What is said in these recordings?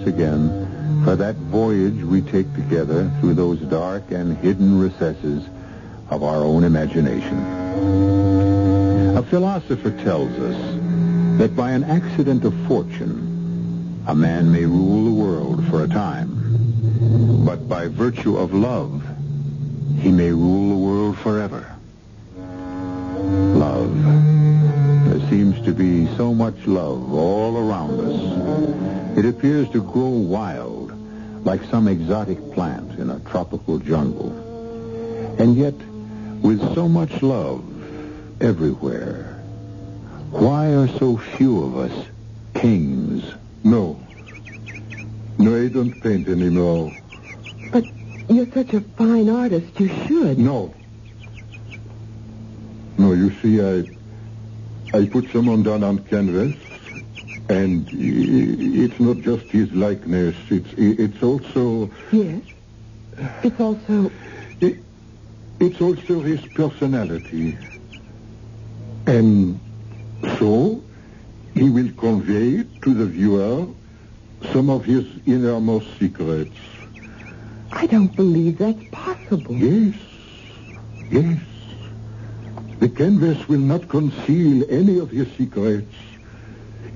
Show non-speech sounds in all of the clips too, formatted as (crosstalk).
Once again, for that voyage we take together through those dark and hidden recesses of our own imagination. A philosopher tells us that by an accident of fortune, a man may rule the world for a time. But by virtue of love, he may rule the world forever. Love. Seems to be so much love all around us. It appears to grow wild, like some exotic plant in a tropical jungle. And yet, with so much love everywhere, why are so few of us kings? No. No, I don't paint anymore. But you're such a fine artist, you should. No. No, you see, I I put someone down on canvas, and it's not just his likeness. It's it's also Yes. It's also... it, it's also his personality, and so he will convey to the viewer some of his innermost secrets. I don't believe that's possible. Yes, yes. The canvas will not conceal any of his secrets.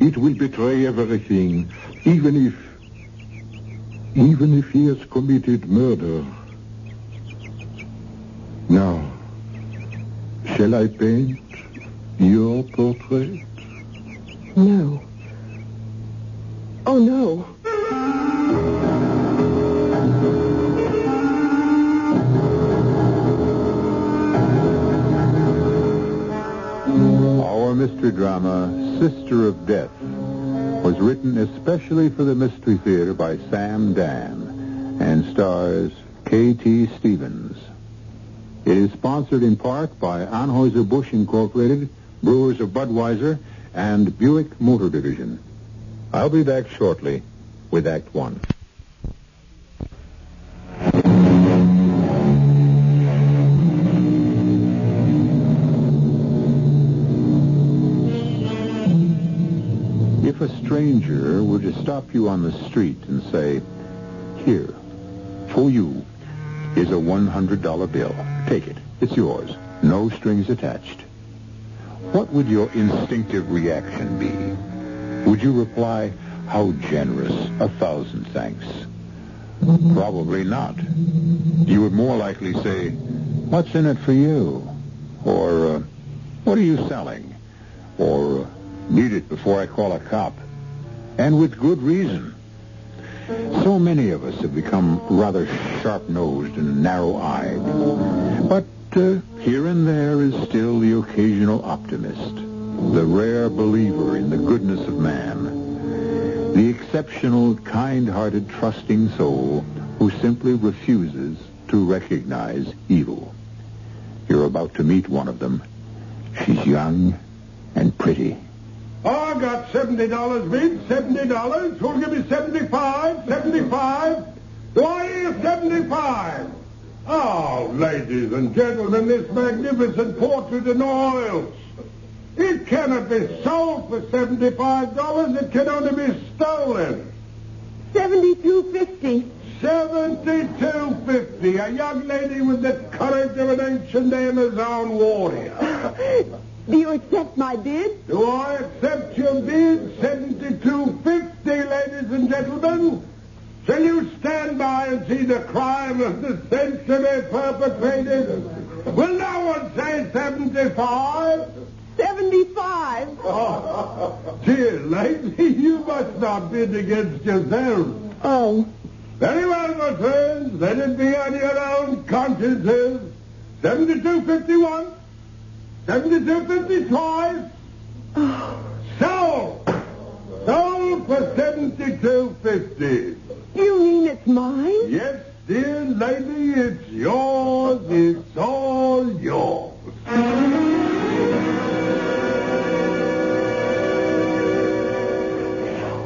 It will betray everything, even if, even if he has committed murder. Now, shall I paint your portrait? No. Oh, no. Mystery drama, Sister of Death, was written especially for the Mystery Theater by Sam Dann and stars K.T. Stevens. It is sponsored in part by Anheuser-Busch Incorporated, Brewers of Budweiser, and Buick Motor Division. I'll be back shortly with Act One. Stranger were to stop you on the street and say, Here, for you, is a $100 bill. Take it. It's yours. No strings attached. What would your instinctive reaction be? Would you reply, How generous. A thousand thanks. Probably not. You would more likely say, What's in it for you? Or, uh, What are you selling? Or, Need it before I call a cop. And with good reason. So many of us have become rather sharp-nosed and narrow-eyed. But uh, here and there is still the occasional optimist, the rare believer in the goodness of man, the exceptional, kind-hearted, trusting soul who simply refuses to recognize evil. You're about to meet one of them. She's young and pretty. I got seventy dollars, Vince. Seventy dollars. Who'll give me seventy-five? Seventy-five? Do I hear seventy-five? Oh, ladies and gentlemen, this magnificent portrait in oils. It cannot be sold for seventy-five dollars. It can only be stolen. Seventy-two fifty. Seventy-two fifty. A young lady with the courage of an ancient Amazon warrior. (laughs) Do you accept my bid? Do I accept your bid? Seventy-two fifty, ladies and gentlemen. Shall you stand by and see the crime of the century perpetrated? Will no one say seventy-five? Seventy-five. Oh, (laughs) dear lady, you must not bid against yourself. Oh, Very well, my friends. Let it be on your own consciences. Seventy-two fifty-one. Seventy-two fifty-twice. Sold. Sold for seventy-two fifty. you mean it's mine? Yes, dear lady, it's yours. It's all yours.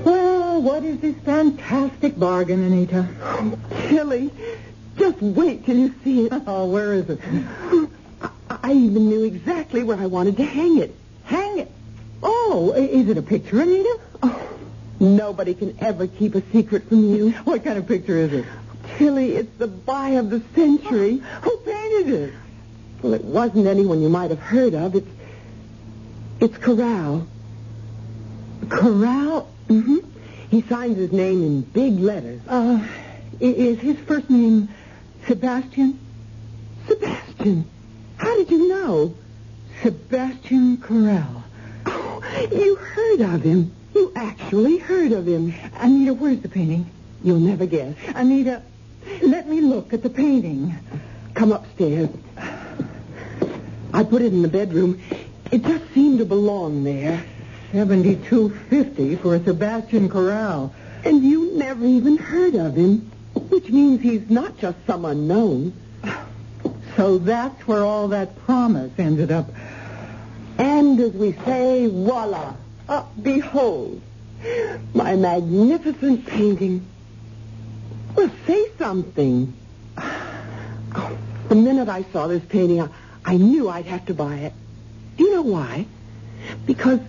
Well, what is this fantastic bargain, Anita? Um, Tilly, just wait till you see it. Oh, where is it? I, even knew exactly where I wanted to hang it. Hang it. Oh, is it a picture, Anita? Oh, nobody can ever keep a secret from you. What kind of picture is it? Tilly, it's the buy of the century. Who painted it? Well, it wasn't anyone you might have heard of. It's it's Corral. Corral? Mm-hmm. He signs his name in big letters. Uh, is his first name Sebastian? Sebastian, how did you know? Sebastian Corral. Oh, you heard of him. You actually heard of him. Anita, where's the painting? You'll never guess. Anita, let me look at the painting. Come upstairs. I put it in the bedroom. It just seemed to belong there. Seventy-two fifty for a Sebastian Corral. And you never even heard of him, which means he's not just some unknown. So that's where all that promise ended up. And as we say, voila, uh, behold, my magnificent painting. Well, say something. (sighs) The minute I saw this painting, I, I knew I'd have to buy it. Do you know why? Because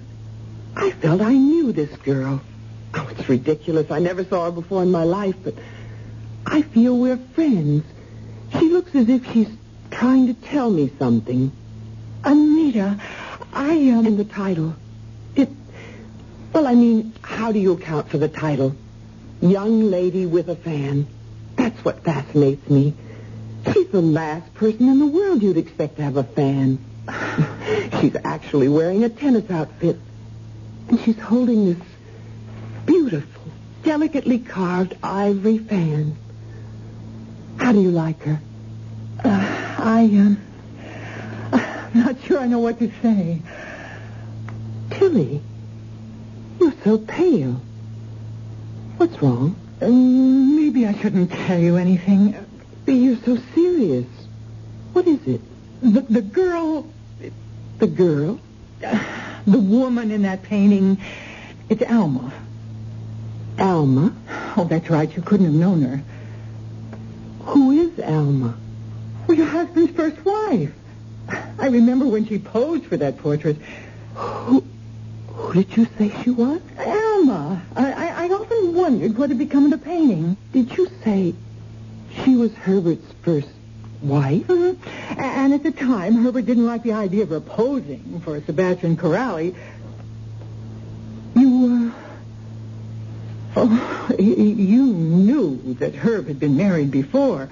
I felt I knew this girl. Oh, it's ridiculous. I never saw her before in my life, but I feel we're friends. She looks as if she's trying to tell me something. Anita, I, um... And the title. It. Well, I mean, how do you account for the title? Young lady with a fan. That's what fascinates me. She's the last person in the world you'd expect to have a fan. (laughs) she's actually wearing a tennis outfit. And she's holding this beautiful, delicately carved ivory fan. How do you like her? Uh, I, um... I'm not sure I know what to say. Tilly, you're so pale. What's wrong? Um, maybe I shouldn't tell you anything. You're so serious. What is it? The, the girl, The girl? the woman in that painting, it's Alma. Alma? Oh, that's right. You couldn't have known her. Who is Alma? Well, your husband's first wife. I remember when she posed for that portrait. Who, who did you say she was? Alma. I, I, I often wondered what had become of the painting. Did you say she was Herbert's first wife? Mhm. And at the time, Herbert didn't like the idea of her posing for Sebastian Corrali. You, uh... Oh, (laughs) you knew that Herb had been married before.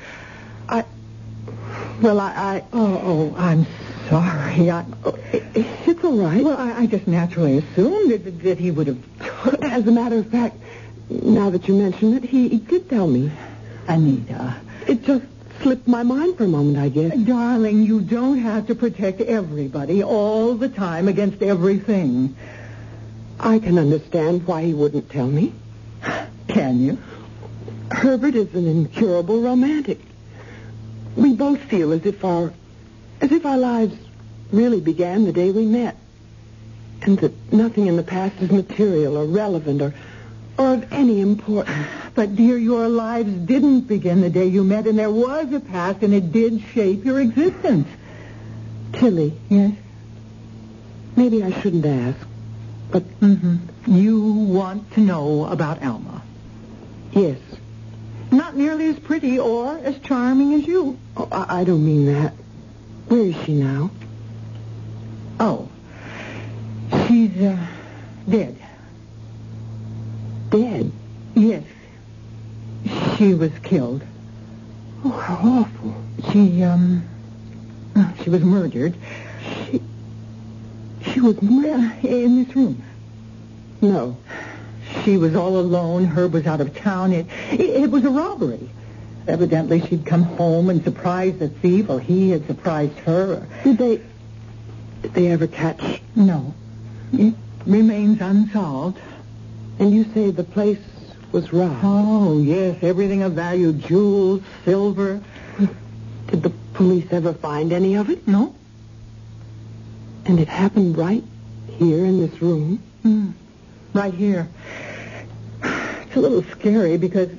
Well, I. I Oh, oh, I'm sorry. I, Oh, i- It's all right. well, I, I just naturally assumed that, that he would have... As a matter of fact, now that you mention it, he, he did tell me. Anita, It just slipped my mind for a moment, I guess. darling, you don't have to protect everybody all the time against everything. I can understand why he wouldn't tell me. Can you? Herbert is an incurable romantic. We both feel as if our as if our lives really began the day we met. And that nothing in the past is material or relevant or or of any importance. But, dear, your lives didn't begin the day you met, and there was a past, and it did shape your existence. Tilly, Yes? maybe I shouldn't ask, but Mm-hmm. You want to know about Alma. yes. Not nearly as pretty or as charming as you. Oh, I, I don't mean that. Where is she now? Oh. She's, uh, dead. Dead. Yes. She was killed. Oh, how awful. She, um, she was murdered. She she was murdered. In this room. No. She was all alone. Herb was out of town. It, it, it was a robbery. Evidently, she'd come home and surprised the thief, or he had surprised her. Did they did they ever catch No. It remains unsolved. And you say the place was robbed. Oh, yes, everything of value, jewels, silver. Did the police ever find any of it? No? And it happened right here in this room? Mm. Right here. It's a little scary because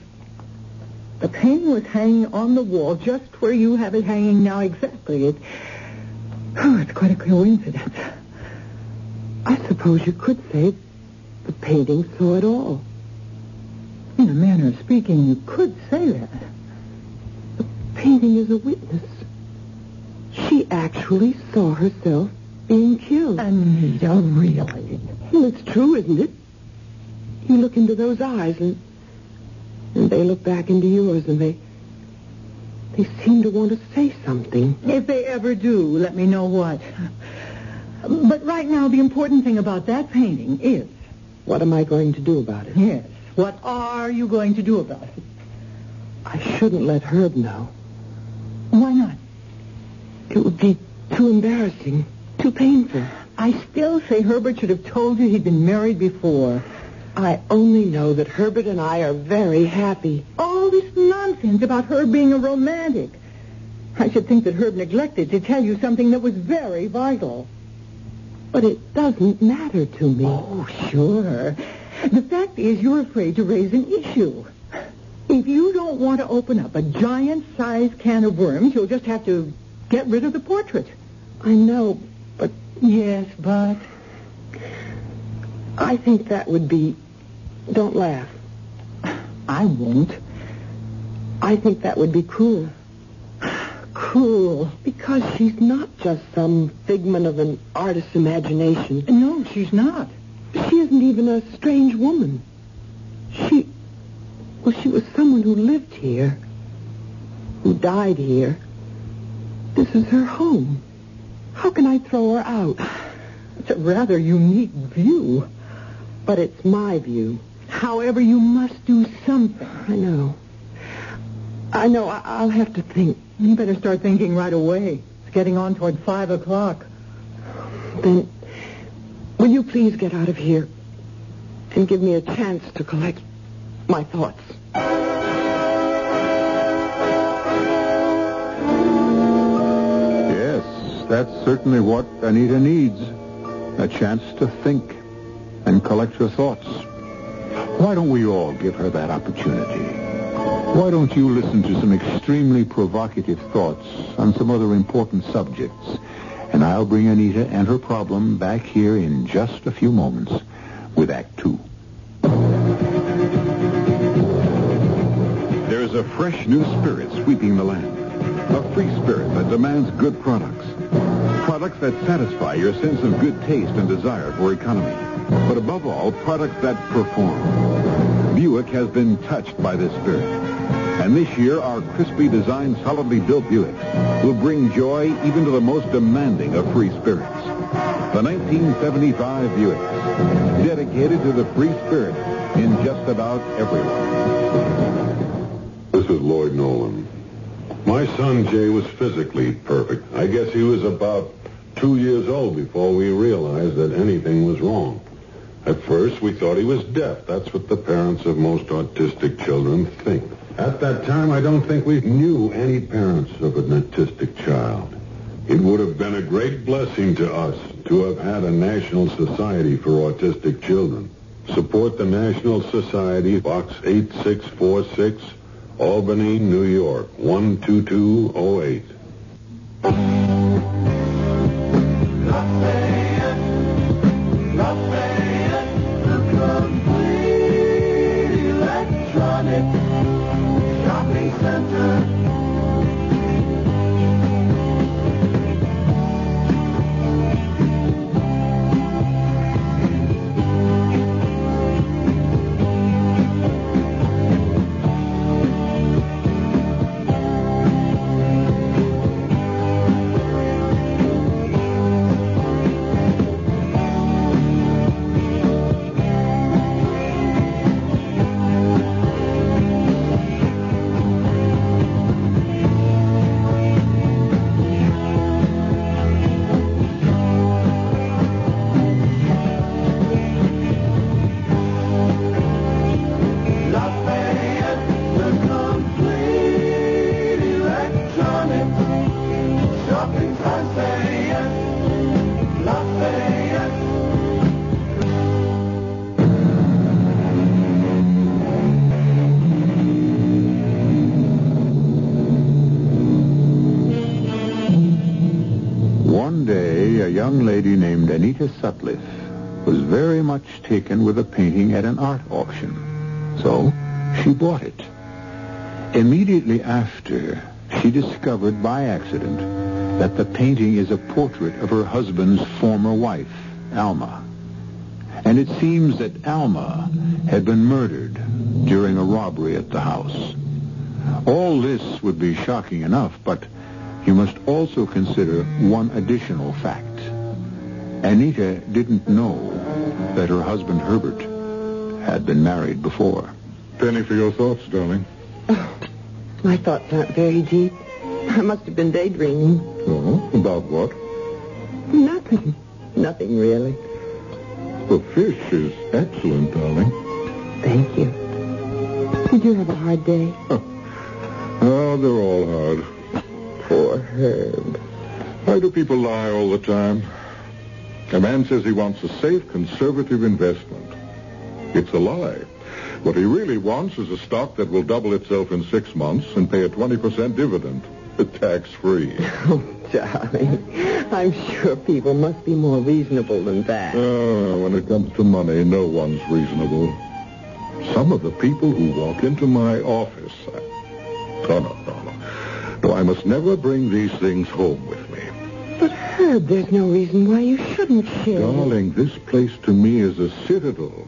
the painting was hanging on the wall just where you have it hanging now exactly. It, oh, it's quite a coincidence. I suppose you could say the painting saw it all. In a manner of speaking, you could say that. The painting is a witness. She actually saw herself being killed. Anita, really? Well, it's true, isn't it? You look into those eyes and and they look back into yours and they they seem to want to say something. If they ever do, let me know what. But right now, the important thing about that painting is, What am I going to do about it? yes, what are you going to do about it? I shouldn't let Herb know. Why not? It would be too embarrassing, too painful. I still say Herbert should have told you he'd been married before. I only know that Herbert and I are very happy. All this nonsense about Herb being a romantic. I should think that Herb neglected to tell you something that was very vital. But it doesn't matter to me. Oh, sure. The fact is you're afraid to raise an issue. If you don't want to open up a giant-sized can of worms, you'll just have to get rid of the portrait. I know, but Yes, but... I think that would be... Don't laugh. I won't. I think that would be cruel. Cruel. Because she's not just some figment of an artist's imagination. No, she's not. She isn't even a strange woman. She... Well, she was someone who lived here. Who died here. This is her home. How can I throw her out? It's a rather unique view. But it's my view. However, you must do something. I know. I know. I- I'll have to think. You better start thinking right away. It's getting on toward five o'clock. Then, will you please get out of here and give me a chance to collect my thoughts? Yes, that's certainly what Anita needs. A chance to think and collect her thoughts. Why don't we all give her that opportunity? Why don't you listen to some extremely provocative thoughts on some other important subjects? And I'll bring Anita and her problem back here in just a few moments with Act Two. There's a fresh new spirit sweeping the land. A free spirit that demands good products. Products that satisfy your sense of good taste and desire for economy. But above all, products that perform. Buick has been touched by this spirit. And this year, our crispy designed, solidly built Buicks will bring joy even to the most demanding of free spirits. The 1975 Buicks, dedicated to the free spirit in just about everyone. This is Lloyd Nolan. My son Jay was physically perfect. I guess he was about two years old before we realized that anything was wrong. At first, we thought he was deaf. That's what the parents of most autistic children think. At that time, I don't think we knew any parents of an autistic child. It would have been a great blessing to us to have had a National Society for Autistic Children. Support the National Society, Box 8646, Albany, New York, 12208. Anita Sutliff was very much taken with a painting at an art auction. So, she bought it. Immediately after, she discovered by accident that the painting is a portrait of her husband's former wife, Alma. And it seems that Alma had been murdered during a robbery at the house. All this would be shocking enough, but you must also consider one additional fact. Anita didn't know that her husband Herbert had been married before. Penny for your thoughts, darling. Oh, my thoughts aren't very deep. I must have been daydreaming. Oh, about what? Nothing. Nothing really. The fish is excellent, darling. Thank you. Did you have a hard day? (laughs) Oh, they're all hard. Poor Herb. Why do people lie all the time? A man says he wants a safe, conservative investment. It's a lie. What he really wants is a stock that will double itself in six months and pay a 20% dividend, (laughs) tax-free. Oh, darling. I'm sure people must be more reasonable than that. Oh, when it comes to money, no one's reasonable. Some of the people who walk into my office... Uh, no, no, no, no. No, I must never bring these things home with me. Herb, there's no reason why you shouldn't share. Darling, this place to me is a citadel.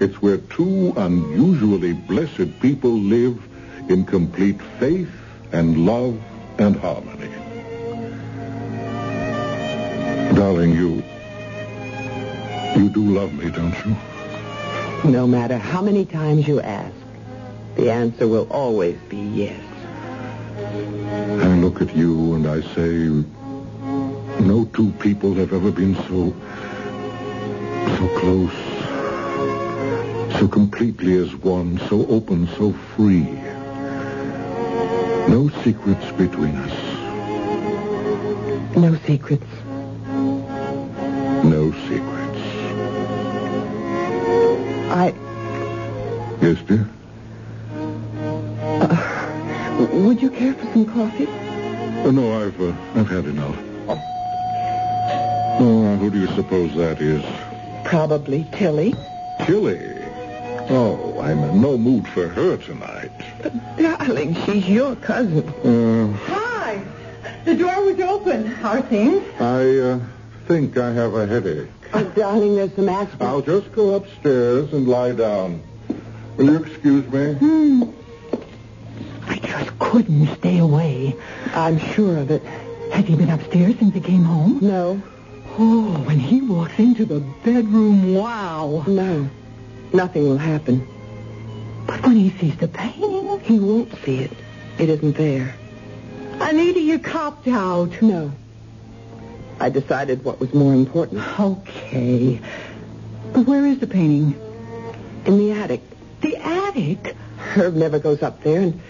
It's where two unusually blessed people live in complete faith and love and harmony. Darling, you... You do love me, don't you? No matter how many times you ask, the answer will always be yes. I look at you and I say, no two people have ever been so, so close, so completely as one, so open, so free. No secrets between us. No secrets. No secrets. I... Yes, dear? Would you care for some coffee? Oh, no, I've, uh, I've had enough. Oh, who do you suppose that is? Probably Tilly. Tilly. Oh, I'm in no mood for her tonight. But, darling, she's your cousin. Uh, Hi. The door was open. How are things? I uh, think I have a headache. Oh, darling, there's some aspirin. I'll just go upstairs and lie down. Will you excuse me? Hmm. I just couldn't stay away. I'm sure of it. Has he been upstairs since he came home? No, Oh, when he walks into the bedroom, wow. no. Nothing will happen. But when he sees the painting, He won't see it. It isn't there. Anita, you copped out. No. I decided what was more important. Okay. But where is the painting? In the attic. The attic? Herb never goes up there, and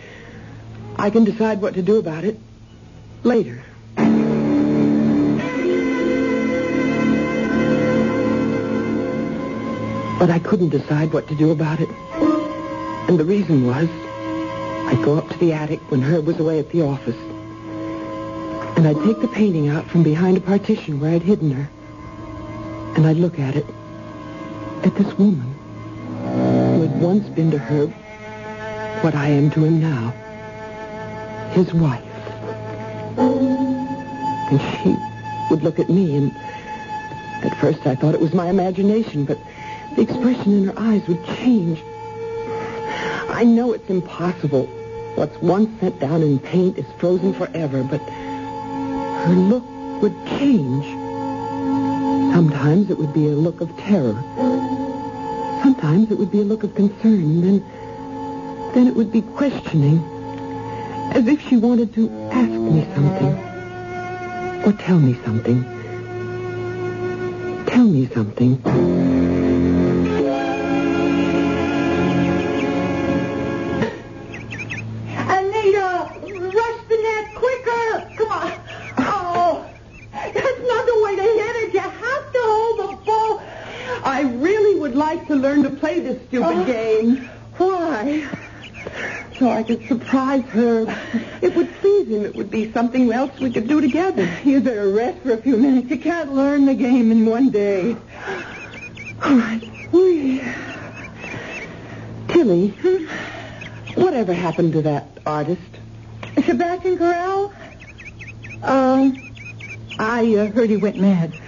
I can decide what to do about it later. But I couldn't decide what to do about it. And the reason was, I'd go up to the attic when Herb was away at the office. And I'd take the painting out from behind a partition where I'd hidden her. And I'd look at it. At this woman who had once been to Herb what I am to him now. His wife. And she would look at me, and at first I thought it was my imagination, but the expression in her eyes would change. I know it's impossible. What's once set down in paint is frozen forever, but her look would change. Sometimes it would be a look of terror. Sometimes it would be a look of concern. Then, then it would be questioning, as if she wanted to ask me something, or tell me something. Tell me something. Could surprise her. It would please him. It would be something else we could do together. You better rest for a few minutes. You can't learn the game in one day. All right. We... Tilly, whatever happened to that artist? Sebastian Corral? Uh, I uh, heard he went mad.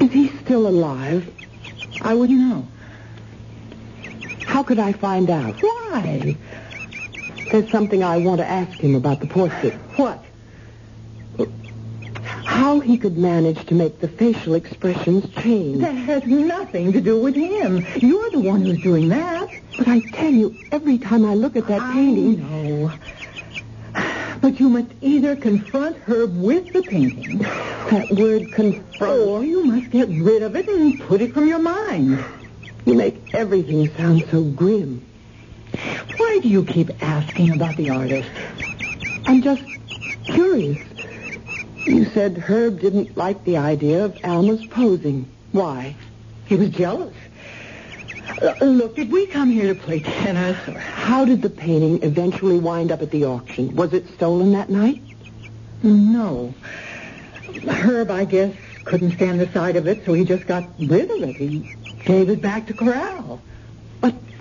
Is he still alive? I wouldn't know. How could I find out? Why? There's something I want to ask him about the portrait. What? How he could manage to make the facial expressions change. That has nothing to do with him. You're the one who's doing that. But I tell you, every time I look at that painting... I know. But you must either confront Herb with the painting, That word confront. or you must get rid of it and put it from your mind. You make everything sound so grim. Why do you keep asking about the artist? I'm just curious. You said Herb didn't like the idea of Alma's posing. Why? He was jealous. Uh, look, did we come here to play tennis? Or... How did the painting eventually wind up at the auction? Was it stolen that night? No. Herb, I guess, couldn't stand the sight of it, so he just got rid of it. He gave it back to Corral.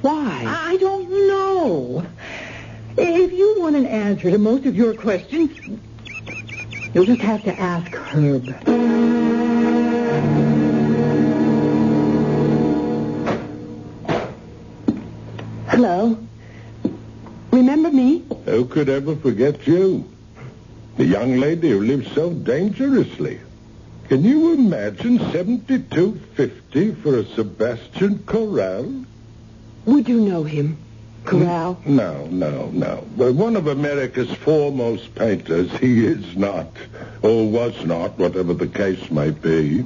But why? I don't know. If you want an answer to most of your questions, you'll just have to ask Herb. Hello? Remember me? Who could ever forget you? The young lady who lived so dangerously. Can you imagine 7250 for a Sebastian Corral? Would you know him? Corral? No, no, no. But one of America's foremost painters, he is not, or was not, whatever the case may be.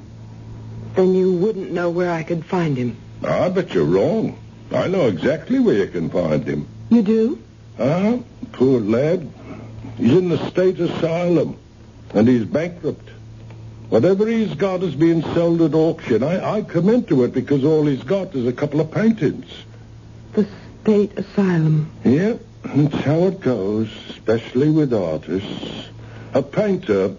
Then you wouldn't know where I could find him. I bet you're wrong. I know exactly where you can find him. You do? Ah, poor lad. He's in the state asylum, and he's bankrupt. Whatever he's got is being sold at auction. I, I come into it because all he's got is a couple of paintings. The state asylum. Yep, that's how it goes, especially with artists. A painter,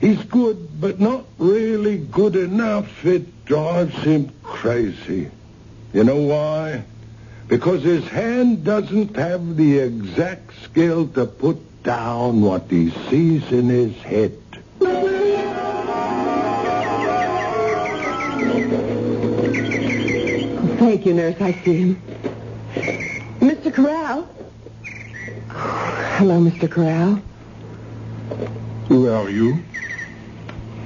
he's good, but not really good enough. It drives him crazy. You know why? Because his hand doesn't have the exact skill to put down what he sees in his head. Thank you, nurse. I see him. Corral? Hello, Mr. Corral. Who are you?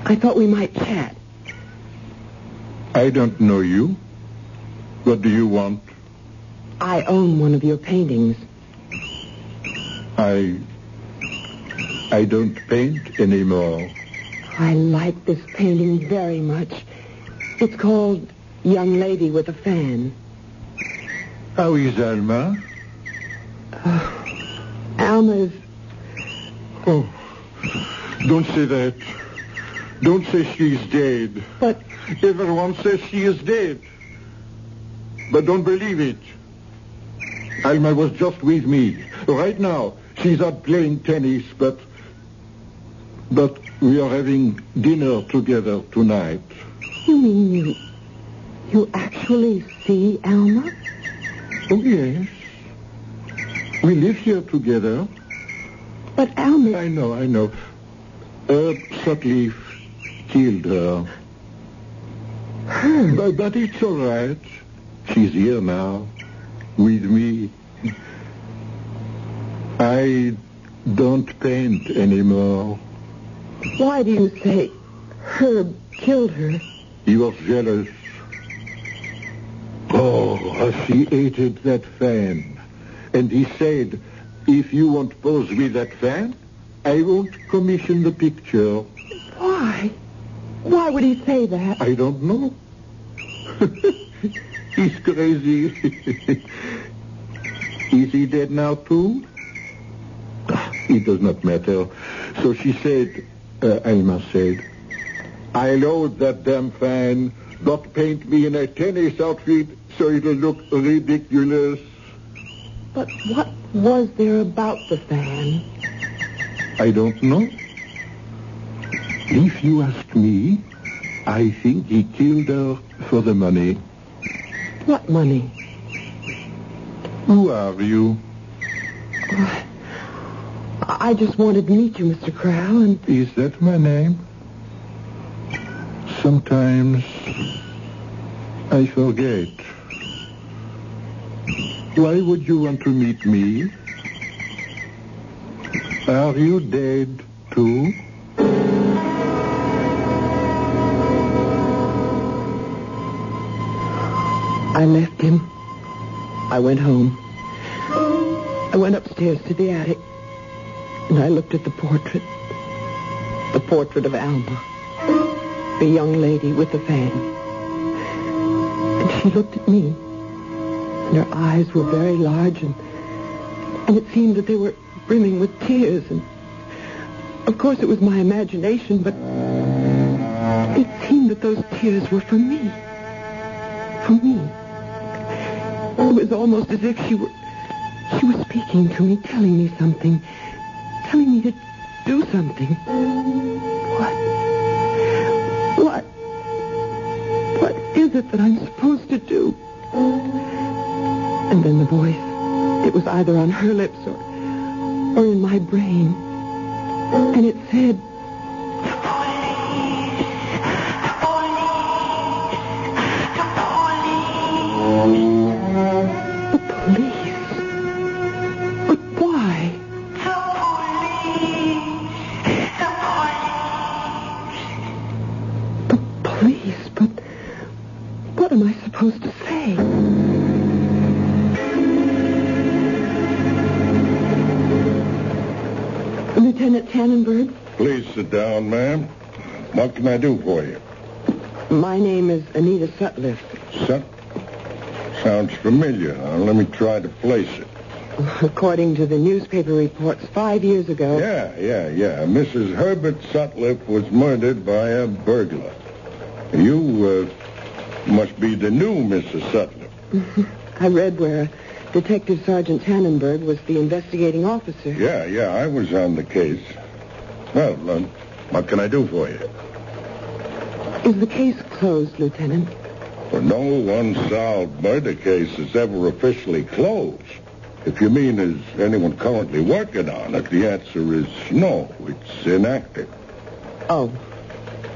I thought we might chat. I don't know you. What do you want? I own one of your paintings. I... I don't paint anymore. I like this painting very much. It's called Young Lady with a Fan. How is Alma? (sighs) Alma. Oh, don't say that. Don't say she's dead. But Everyone says she is dead. But don't believe it. Alma was just with me. Right now, she's out playing tennis, but... But we are having dinner together tonight. you mean you... You actually see Alma? Oh, yes. We live here together. But Alma... I know, I know. Herb Sutcliffe killed her. Herb? But, but it's all right. She's here now, with me. I don't paint anymore. Why do you say Herb killed her? He was jealous. Oh, she hated that fan. And he said, if you won't pose with that fan, I won't commission the picture. Why? Why would he say that? I don't know. (laughs) He's crazy. (laughs) Is he dead now, too? (sighs) It does not matter. So she said, uh, Alma said, I load that damn fan. Not paint me in a tennis outfit so it'll look ridiculous. But what was there about the fan? I don't know. If you ask me, I think he killed her for the money. What money? Who are you? I I just wanted to meet you, Mr. Crow, and Is that my name? Sometimes I forget. Why would you want to meet me? Are you dead too? I left him. I went home. I went upstairs to the attic, and I looked at the portrait. The portrait of Alma, the young lady with the fan. And she looked at me, and her eyes were very large, and, and it seemed that they were brimming with tears. And of course, it was my imagination, but it seemed that those tears were for me. For me. Oh, it was almost as if she were she was speaking to me, telling me something, telling me to do something. What? What? What is it that I'm supposed to do? And then the voice. It was either on her lips or or in my brain. And it said, can I do for you? my name is Anita Sutliff. Son? Sounds familiar. Now, let me try to place it. (laughs) According to the newspaper reports, five years ago. Yeah, yeah, yeah. Mrs. Herbert Sutliff was murdered by a burglar. You uh, must be the new Mrs. Sutliff. (laughs) I read where Detective Sergeant Tannenberg was the investigating officer. Yeah, yeah, I was on the case. Well, uh, what can I do for you? Is the case closed, Lieutenant? Well, no unsolved murder case is ever officially closed. If you mean, is anyone currently working on it, the answer is no. It's inactive. Oh,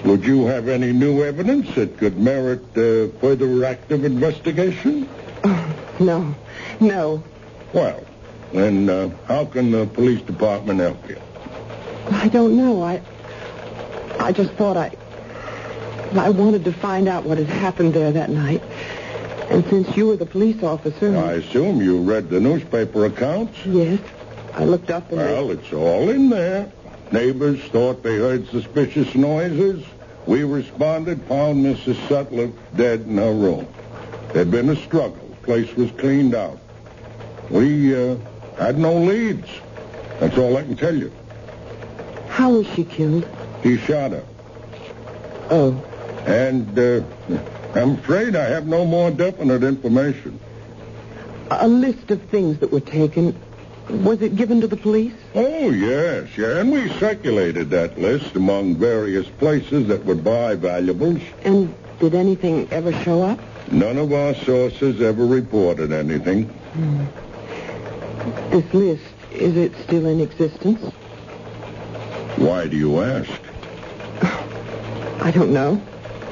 Would you have any new evidence that could merit uh, further active investigation? oh (sighs) no, no. Well, then uh, how can the police department help you? I don't know. I I just thought I I wanted to find out what had happened there that night. And since you were the police officer, I assume you read the newspaper accounts? yes, I looked up and Well, it's all in there. Neighbors thought they heard suspicious noises. We responded, found Mrs. Sutliff dead in her room. There'd been a struggle. Place was cleaned out. We uh, had no leads. That's all I can tell you. how was she killed? He shot her. Oh, And uh, I'm afraid I have no more definite information. a list of things that were taken. Was it given to the police? Oh, yes, yeah. And we circulated that list among various places that would buy valuables. And did anything ever show up? None of our sources ever reported anything. This list, is it still in existence? Why do you ask? (sighs) I don't know.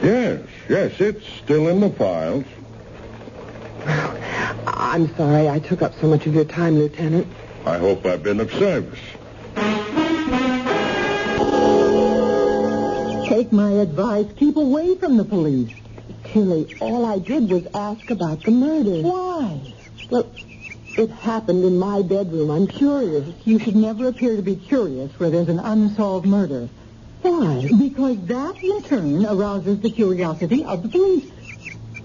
Yes, yes, it's still in the files. I'm sorry I took up so much of your time, Lieutenant. I hope I've been of service. Take my advice. Keep away from the police. Tilly, all I did was ask about the murder. Why? Well, it happened in my bedroom. I'm curious. You should never appear to be curious where there's an unsolved murder. Why? Because that, in turn, arouses the curiosity of the police.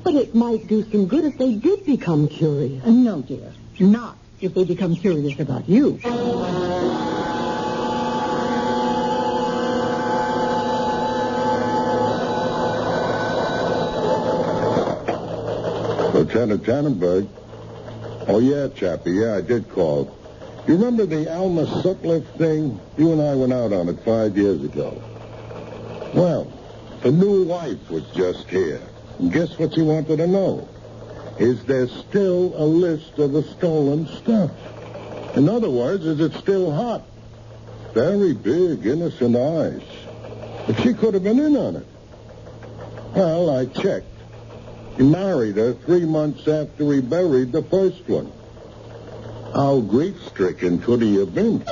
But it might do some good if they did become curious. Uh, No, dear. Not if they become curious about you. Lieutenant Tannenberg. Oh, yeah, Chappie. Yeah, I did call. You remember the Alma Sutliff thing? You and I went out on it five years ago. Well, the new wife was just here. Guess what she wanted to know? Is there still a list of the stolen stuff? In other words, is it still hot? Very big, innocent eyes. But she could have been in on it. Well, I checked. He married her three months after he buried the first one. How grief-stricken could he have been?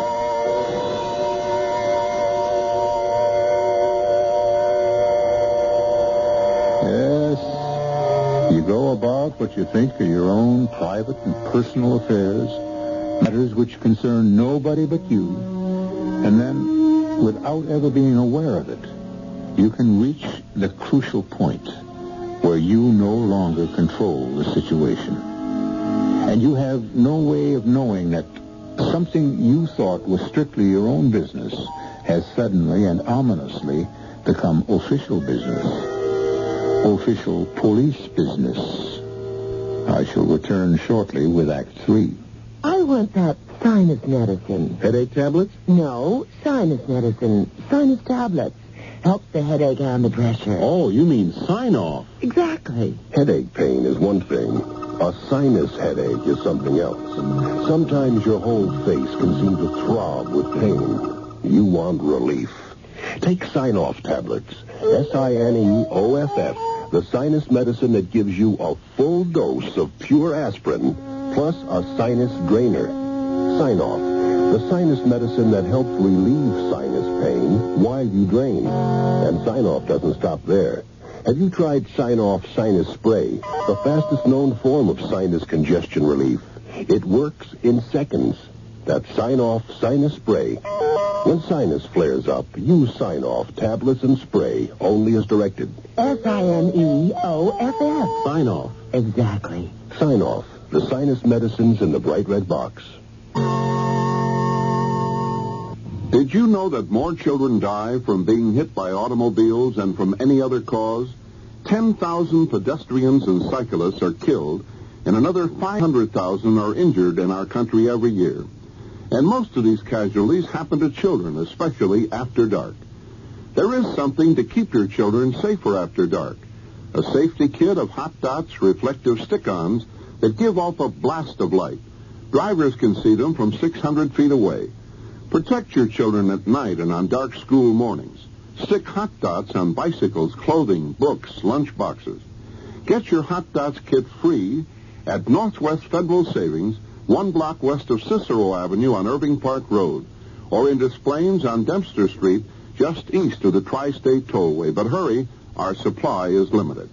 Go about what you think are your own private and personal affairs, matters which concern nobody but you, and then, without ever being aware of it, you can reach the crucial point where you no longer control the situation. And you have no way of knowing that something you thought was strictly your own business has suddenly and ominously become official business. Official police business. I shall return shortly with Act Three. I want that sinus medicine. Headache tablets? No, sinus medicine. Sinus tablets. Helps the headache and the pressure. Oh, you mean Sine-Off. Exactly. Headache pain is one thing. A sinus headache is something else. Sometimes your whole face can seem to throb with pain. You want relief. Take Sine-Off tablets. S-I-N-E-O-F-F. The sinus medicine that gives you a full dose of pure aspirin plus a sinus drainer. Sine-Off. The sinus medicine that helps relieve sinus pain while you drain. And Sine-Off doesn't stop there. Have you tried Sine-Off Sinus Spray, the fastest known form of sinus congestion relief? It works in seconds. That's Sine-Off Sinus Spray. When sinus flares up, use Sine-Off tablets and spray only as directed. S-I-N-E-O-F-F. Sine-Off. Exactly. Sine-Off, the sinus medicines in the bright red box. Did you know that more children die from being hit by automobiles than from any other cause? 10,000 pedestrians and cyclists are killed, and another 500,000 are injured in our country every year. And most of these casualties happen to children, especially after dark. There is something to keep your children safer after dark. A safety kit of hot dots reflective stick-ons that give off a blast of light. Drivers can see them from 600 feet away. Protect your children at night and on dark school mornings. Stick hot dots on bicycles, clothing, books, lunch boxes. Get your hot dots kit free at Northwest Federal Savings, one block west of Cicero Avenue on Irving Park Road, or in Des Plaines on Dempster Street, just east of the Tri-State Tollway. But hurry, our supply is limited.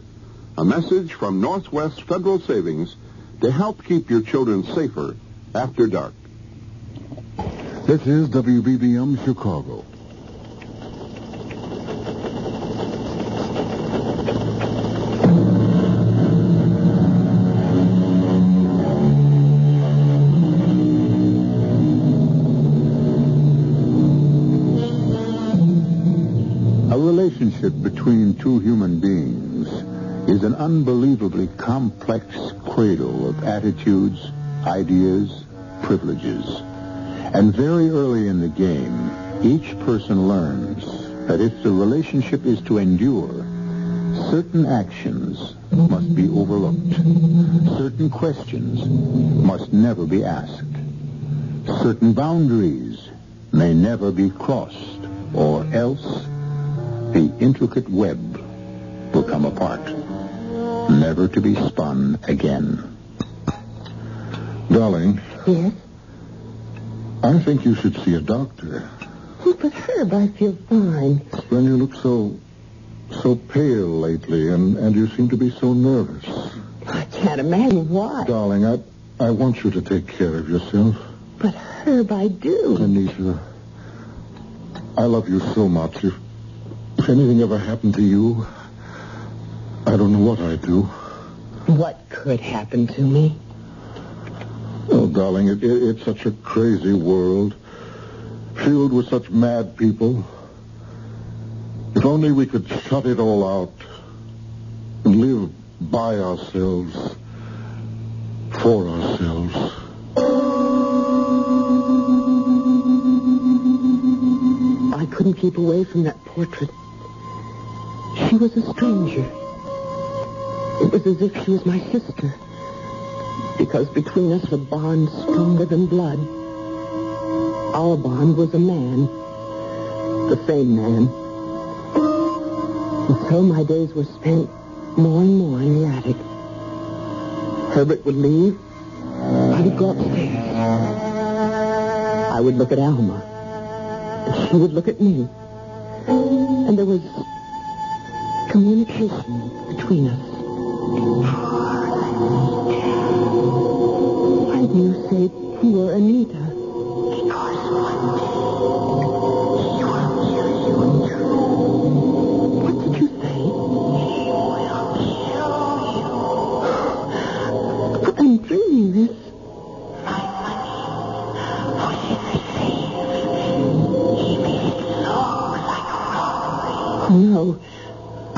A message from Northwest Federal Savings to help keep your children safer after dark. This is WBBM Chicago. Relationship between two human beings is an unbelievably complex cradle of attitudes, ideas, privileges. And very early in the game, each person learns that if the relationship is to endure, certain actions must be overlooked. Certain questions must never be asked. Certain boundaries may never be crossed, or else the intricate web will come apart, never to be spun again. Darling, Yes? I think you should see a doctor. Oh, but Herb, I feel fine. When you look so so pale lately, and, and you seem to be so nervous. I can't imagine why. Darling, I I want you to take care of yourself. But Herb, I do. Anita, I love you so much. If, if anything ever happened to you, I don't know what I'd do. What could happen to me? Oh, darling, it, it, it's such a crazy world, filled with such mad people. If only we could shut it all out and live by ourselves, for ourselves. I couldn't keep away from that portrait. She was a stranger. It was as if she was my sister. Because between us a bond stronger than blood. Our bond was a man. The same man. And so my days were spent more and more in the attic. Herbert would leave. I would go upstairs. I would look at Alma. And she would look at me. And there was communication between us. Why do you say poor Anita? What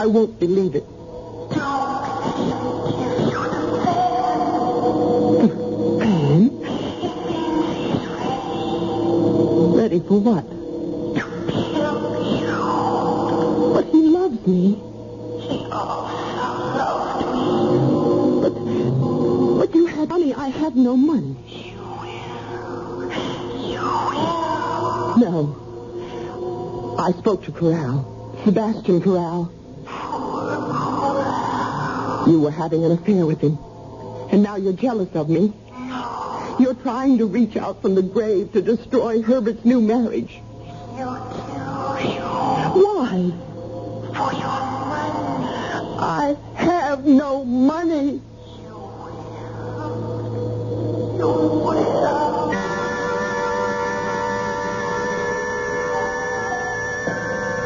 I won't believe it. Ready for what? But he loves me. He also loved me. But, but you had money. I had no money. No. I spoke to Corral. Sebastian Corral. You were having an affair with him. And now you're jealous of me. You're trying to reach out from the grave to destroy Herbert's new marriage. You you. Why? For your money. I have no money.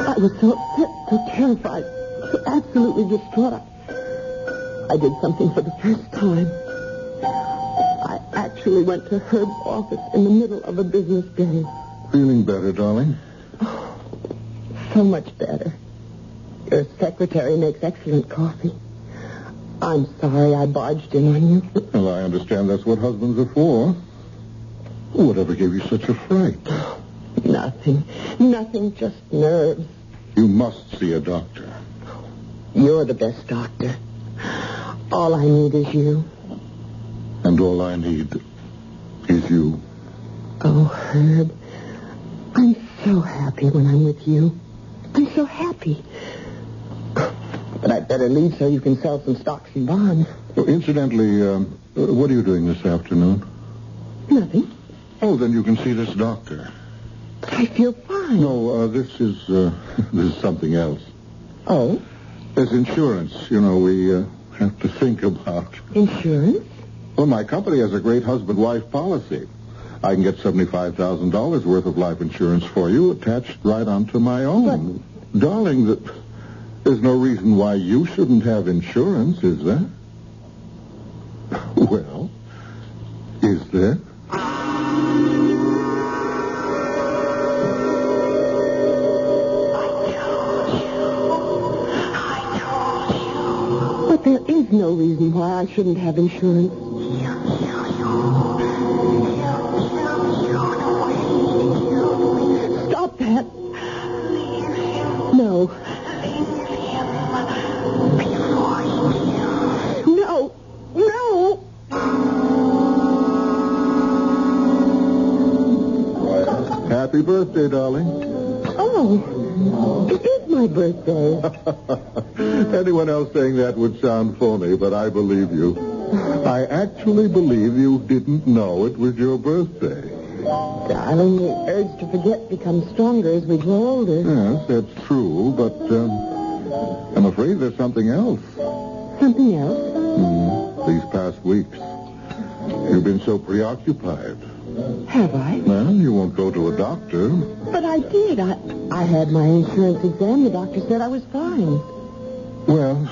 I was so upset, so terrified, so absolutely distraught. I did something for the first time. I actually went to Herb's office in the middle of a business day. Feeling better, darling? Oh, so much better. Your secretary makes excellent coffee. I'm sorry I barged in on you. Well, I understand that's what husbands are for. Whatever gave you such a fright? Nothing. Nothing, just nerves. You must see a doctor. You're the best doctor. All I need is you. And all I need is you. Oh, Herb. I'm so happy when I'm with you. I'm so happy. But I'd better leave so you can sell some stocks and bonds. Oh, incidentally, um, uh, what are you doing this afternoon? Nothing. Oh, then you can see this doctor. But I feel fine. No, uh, this is uh, (laughs) this is something else. Oh? There's insurance. You know, we uh, have to think about. Insurance? Well, my company has a great husband-wife policy. I can get seventy-five thousand dollars worth of life insurance for you, attached right onto my own. Darling, that there's no reason why you shouldn't have insurance, is there? (laughs) Well, is there? But there is no reason why I shouldn't have insurance. Stop that. No. No. No. Happy birthday, darling. Oh, my birthday. (laughs) Anyone else saying that would sound phony, but I believe you. I actually believe you didn't know it was your birthday. Darling, the urge to forget becomes stronger as we grow older. Yes, that's true, but um, I'm afraid there's something else. Something else? Hmm, these past weeks, you've been so preoccupied. Have I? Well, you won't go to a doctor. But I did. I, I had my insurance exam. The doctor said I was fine. Well,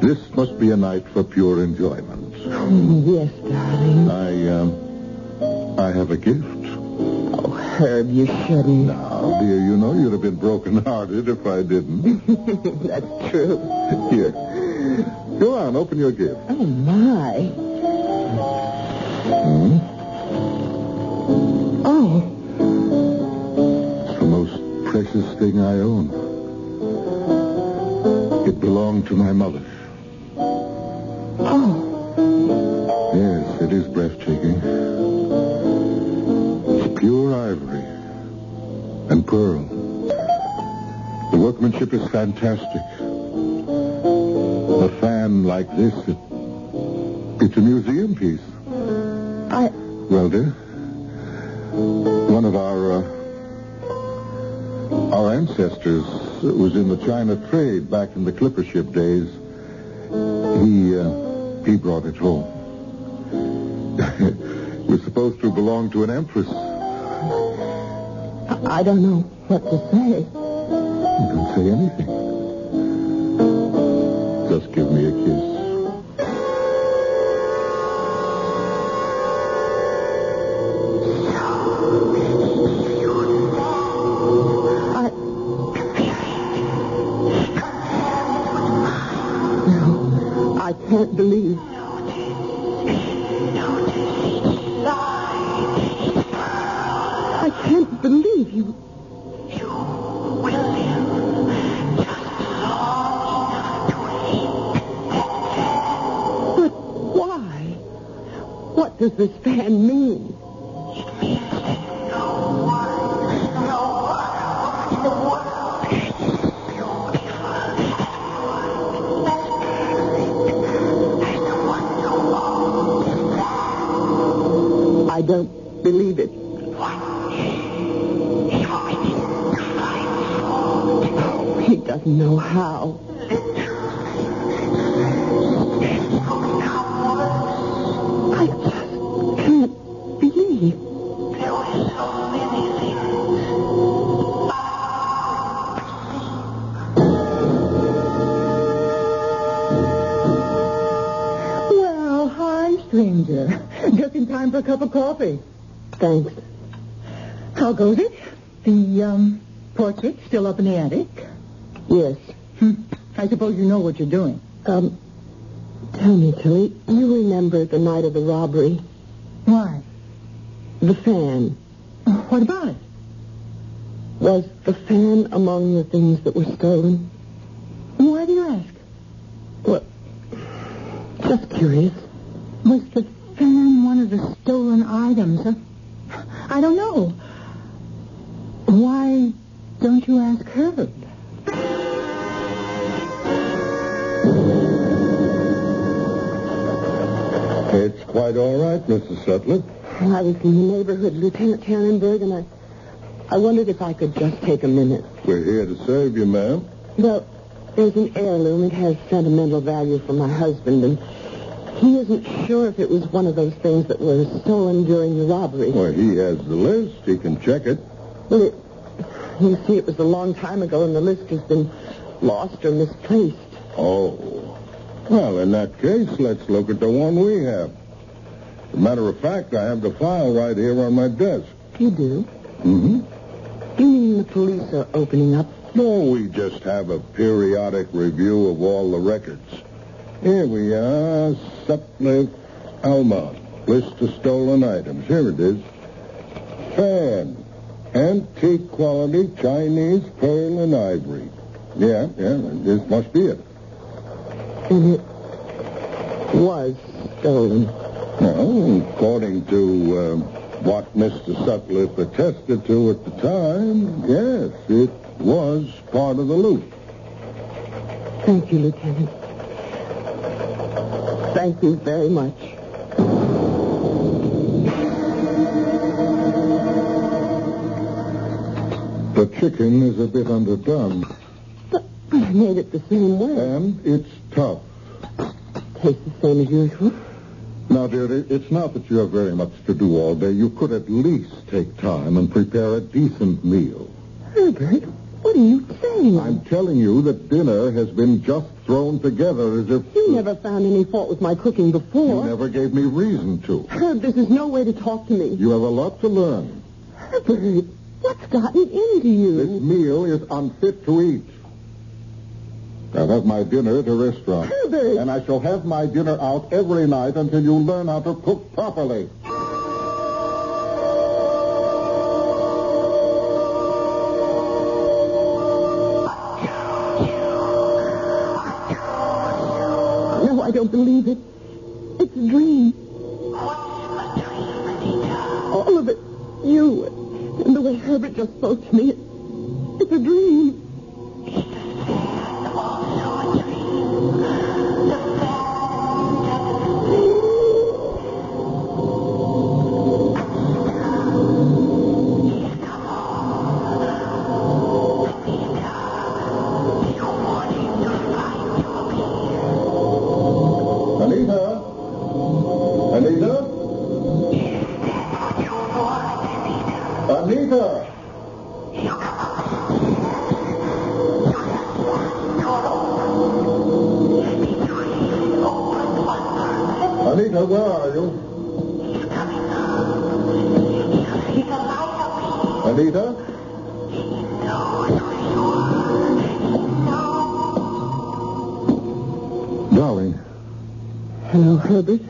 this must be a night for pure enjoyment. yes, darling. I, um, I have a gift. Oh, Herb, you shouldn't. Now, dear, you know you'd have been broken-hearted if I didn't. (laughs) That's true. Here. Go on, open your gift. Oh, my. Hmm? Precious thing I own. It belonged to my mother. oh. Yes, it is breathtaking. It's pure ivory and pearl. The workmanship is fantastic. A fan like this, it, it's a museum piece. I, Well, dear, one of our uh, our ancestors was in the China trade back in the clipper ship days. He uh, he brought it home. (laughs) it was supposed to belong to an empress. I don't know what to say. Don't say anything. Just give me a kiss. Can't believe. I suppose you know what you're doing. Um, tell me, Tilly, you remember the night of the robbery? Why? The fan. What about it? Was the fan among the things that were stolen? Why do you ask? Well, just curious. Was the fan one of the stolen items? Huh? I don't know. Why don't you ask Herb? Quite all right, Mrs. Sutler. I was in the neighborhood, Lieutenant Tannenberg, and I, I wondered if I could just take a minute. We're here to serve you, ma'am. Well, there's an heirloom. It has sentimental value for my husband, and he isn't sure if it was one of those things that were stolen during the robbery. Well, he has the list. He can check it. Well, it, you see, it was a long time ago, and the list has been lost or misplaced. Oh. Well, in that case, let's look at the one we have. As a matter of fact, I have the file right here on my desk. You do? Mm-hmm. You mean the police are opening up? No, we just have a periodic review of all the records. Here we are, Sutcliffe Alma. List of stolen items. Here it is. Fan. Antique quality Chinese pearl and ivory. Yeah, yeah, this must be it. And it was stolen. Well, according to uh, what Mr. Sutcliffe attested to at the time, yes, it was part of the loot. Thank you, Lieutenant. Thank you very much. The chicken is a bit underdone, But I made it the same way. and it's tough. Tastes the same as usual. Now, dearie, it's not that you have very much to do all day. You could at least take time and prepare a decent meal. Herbert, what are you saying? I'm telling you that dinner has been just thrown together as if You never found any fault with my cooking before. you never gave me reason to. Herb, this is no way to talk to me. You have a lot to learn. Herbert, what's gotten into you? This meal is unfit to eat. I'll have my dinner at a restaurant. (laughs) Herbert! And I shall have my dinner out every night until you learn how to cook properly. No, I don't believe it. It's a dream. All of it. You. And the way Herbert just spoke to me. It's a dream. Anita, where are you? He's coming. He's alive. Anita? Darling, Hello, Herbert.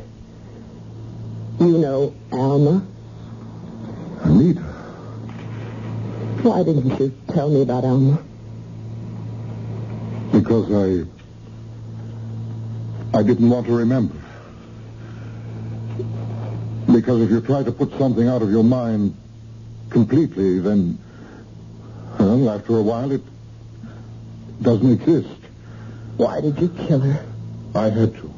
You know Alma. Anita. Why didn't you tell me about Alma? Because I. I didn't want to remember. Because if you try to put something out of your mind completely, then. Well, after a while, it doesn't exist. Why did you kill her? I had to.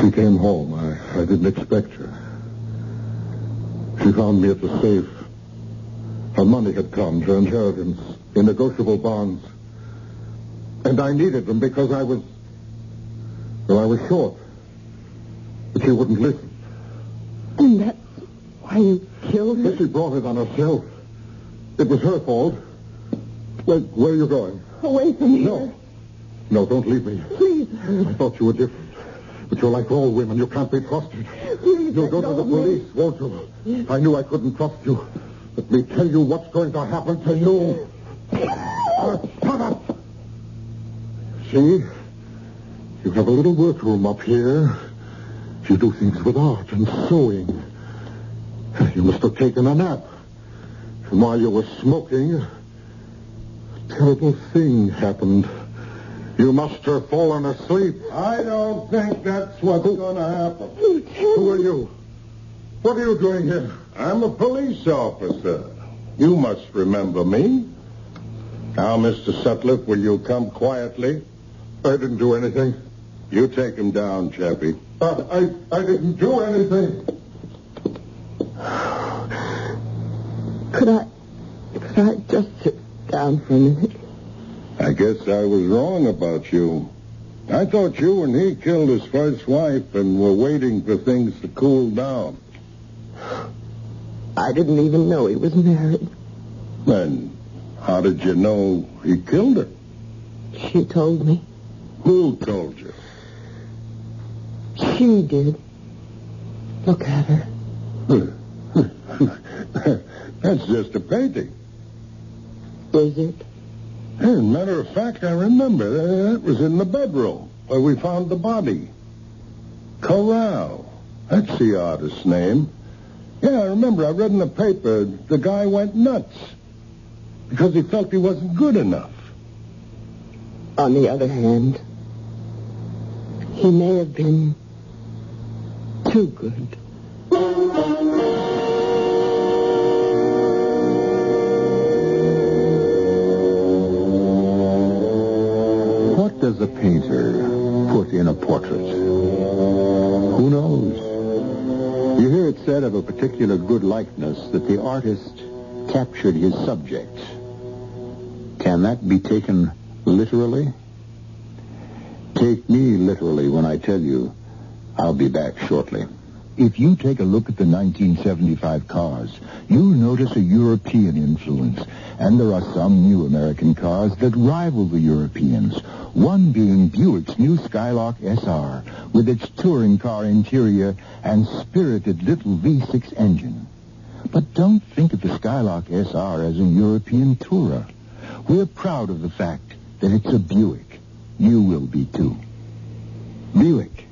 She came home. I, I didn't expect her. She found me at the safe. Her money had come, her inheritance, in negotiable bonds. And I needed them because I was. Well, I was short. But she wouldn't listen. And that's why you killed her? But she brought it on herself. It was her fault. Where, where are you going? Away from here. No. No, don't leave me. Please, I thought you were different. But you're like all women. You can't be trusted. Please, You'll go to the of me. police, won't you? I knew I couldn't trust you. Let me tell you what's going to happen to you. Shut up. See? You have a little workroom up here. You do things with art and sewing. You must have taken a nap. And while you were smoking, a terrible thing happened. You must have fallen asleep. I don't think that's what's going to happen. Who are you? What are you doing here? I'm a police officer. You must remember me. Now, Mr. Sutcliffe, will you come quietly? I didn't do anything. You take him down, Chappie. Uh, I, I didn't do anything. Could I, could I just sit down for a minute? I guess I was wrong about you. I thought you and he killed his first wife and were waiting for things to cool down. I didn't even know he was married. Then how did you know he killed her? She told me. Who told you? She did. Look at her. (laughs) That's just a painting. Is it? As a matter of fact, I remember. That was in the bedroom where we found the body. Corral. That's the artist's name. Yeah, I remember. I read in the paper the guy went nuts because he felt he wasn't good enough. On the other hand, he may have been too good. What does a painter put in a portrait? Who knows? You hear it said of a particular good likeness that the artist captured his subject. Can that be taken literally? Take me literally when I tell you I'll be back shortly. If you take a look at the 1975 cars, you'll notice a European influence. And there are some new American cars that rival the Europeans. One being Buick's new Skylark SR with its touring car interior and spirited little V6 engine. But don't think of the Skylark SR as a European tourer. We're proud of the fact that it's a Buick. You will be too. Buick,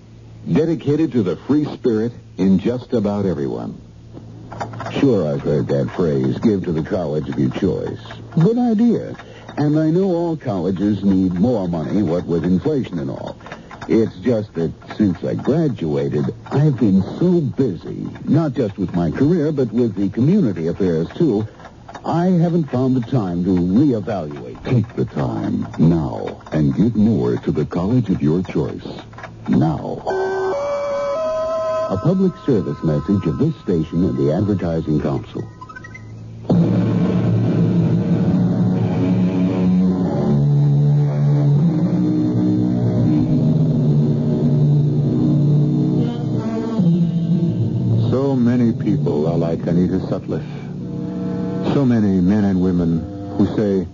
dedicated to the free spirit in just about everyone. Sure, I've heard that phrase, give to the college of your choice. Good idea. And I know all colleges need more money, what with inflation and all. It's just that since I graduated, I've been so busy, not just with my career, but with the community affairs, too, I haven't found the time to reevaluate. Take the time now and give more to the college of your choice. Now. A public service message of this station and the Advertising Council. So many people are like Anita Sutliff. So many men and women who say,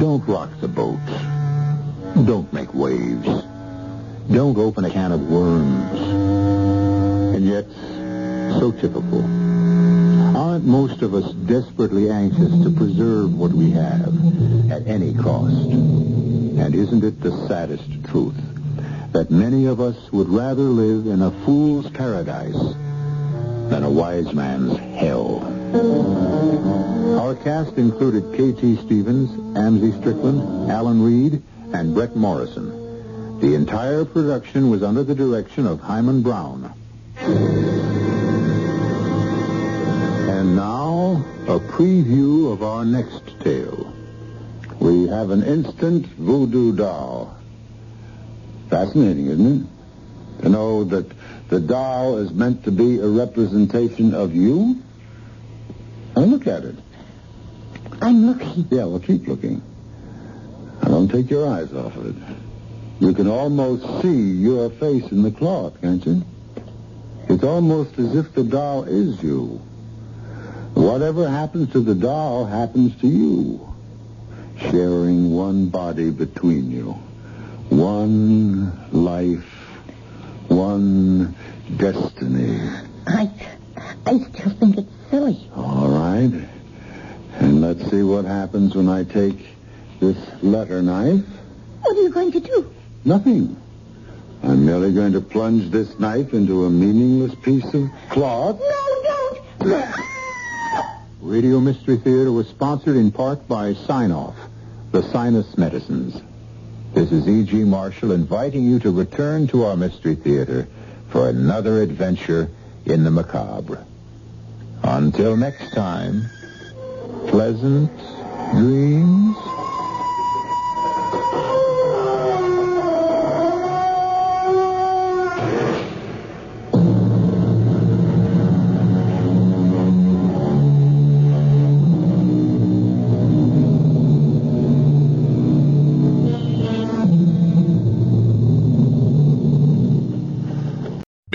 don't rock the boat. Don't make waves. Don't open a can of worms. And yet, so typical. Aren't most of us desperately anxious to preserve what we have at any cost? And isn't it the saddest truth that many of us would rather live in a fool's paradise than a wise man's hell? Our cast included K.T. Stevens, Amzie Strickland, Alan Reed, and Bret Morrison. The entire production was under the direction of Himan Brown. And now, a preview of our next tale. We have an instant voodoo doll. Fascinating, isn't it? To know that the doll is meant to be a representation of you? Now look at it. I'm looking. Yeah, well, keep looking. I don't take your eyes off of it. You can almost see your face in the cloth, can't you? It's almost as if the doll is you. Whatever happens to the doll happens to you. Sharing one body between you. One life. One destiny. I, I still think it's silly. All right. And let's see what happens when I take this letter knife. What are you going to do? Nothing. I'm merely going to plunge this knife into a meaningless piece of cloth. No, don't. Radio Mystery Theater was sponsored in part by Sine-Off, the sinus medicines. This is E.G. Marshall inviting you to return to our Mystery Theater for another adventure in the macabre. Until next time, pleasant dreams.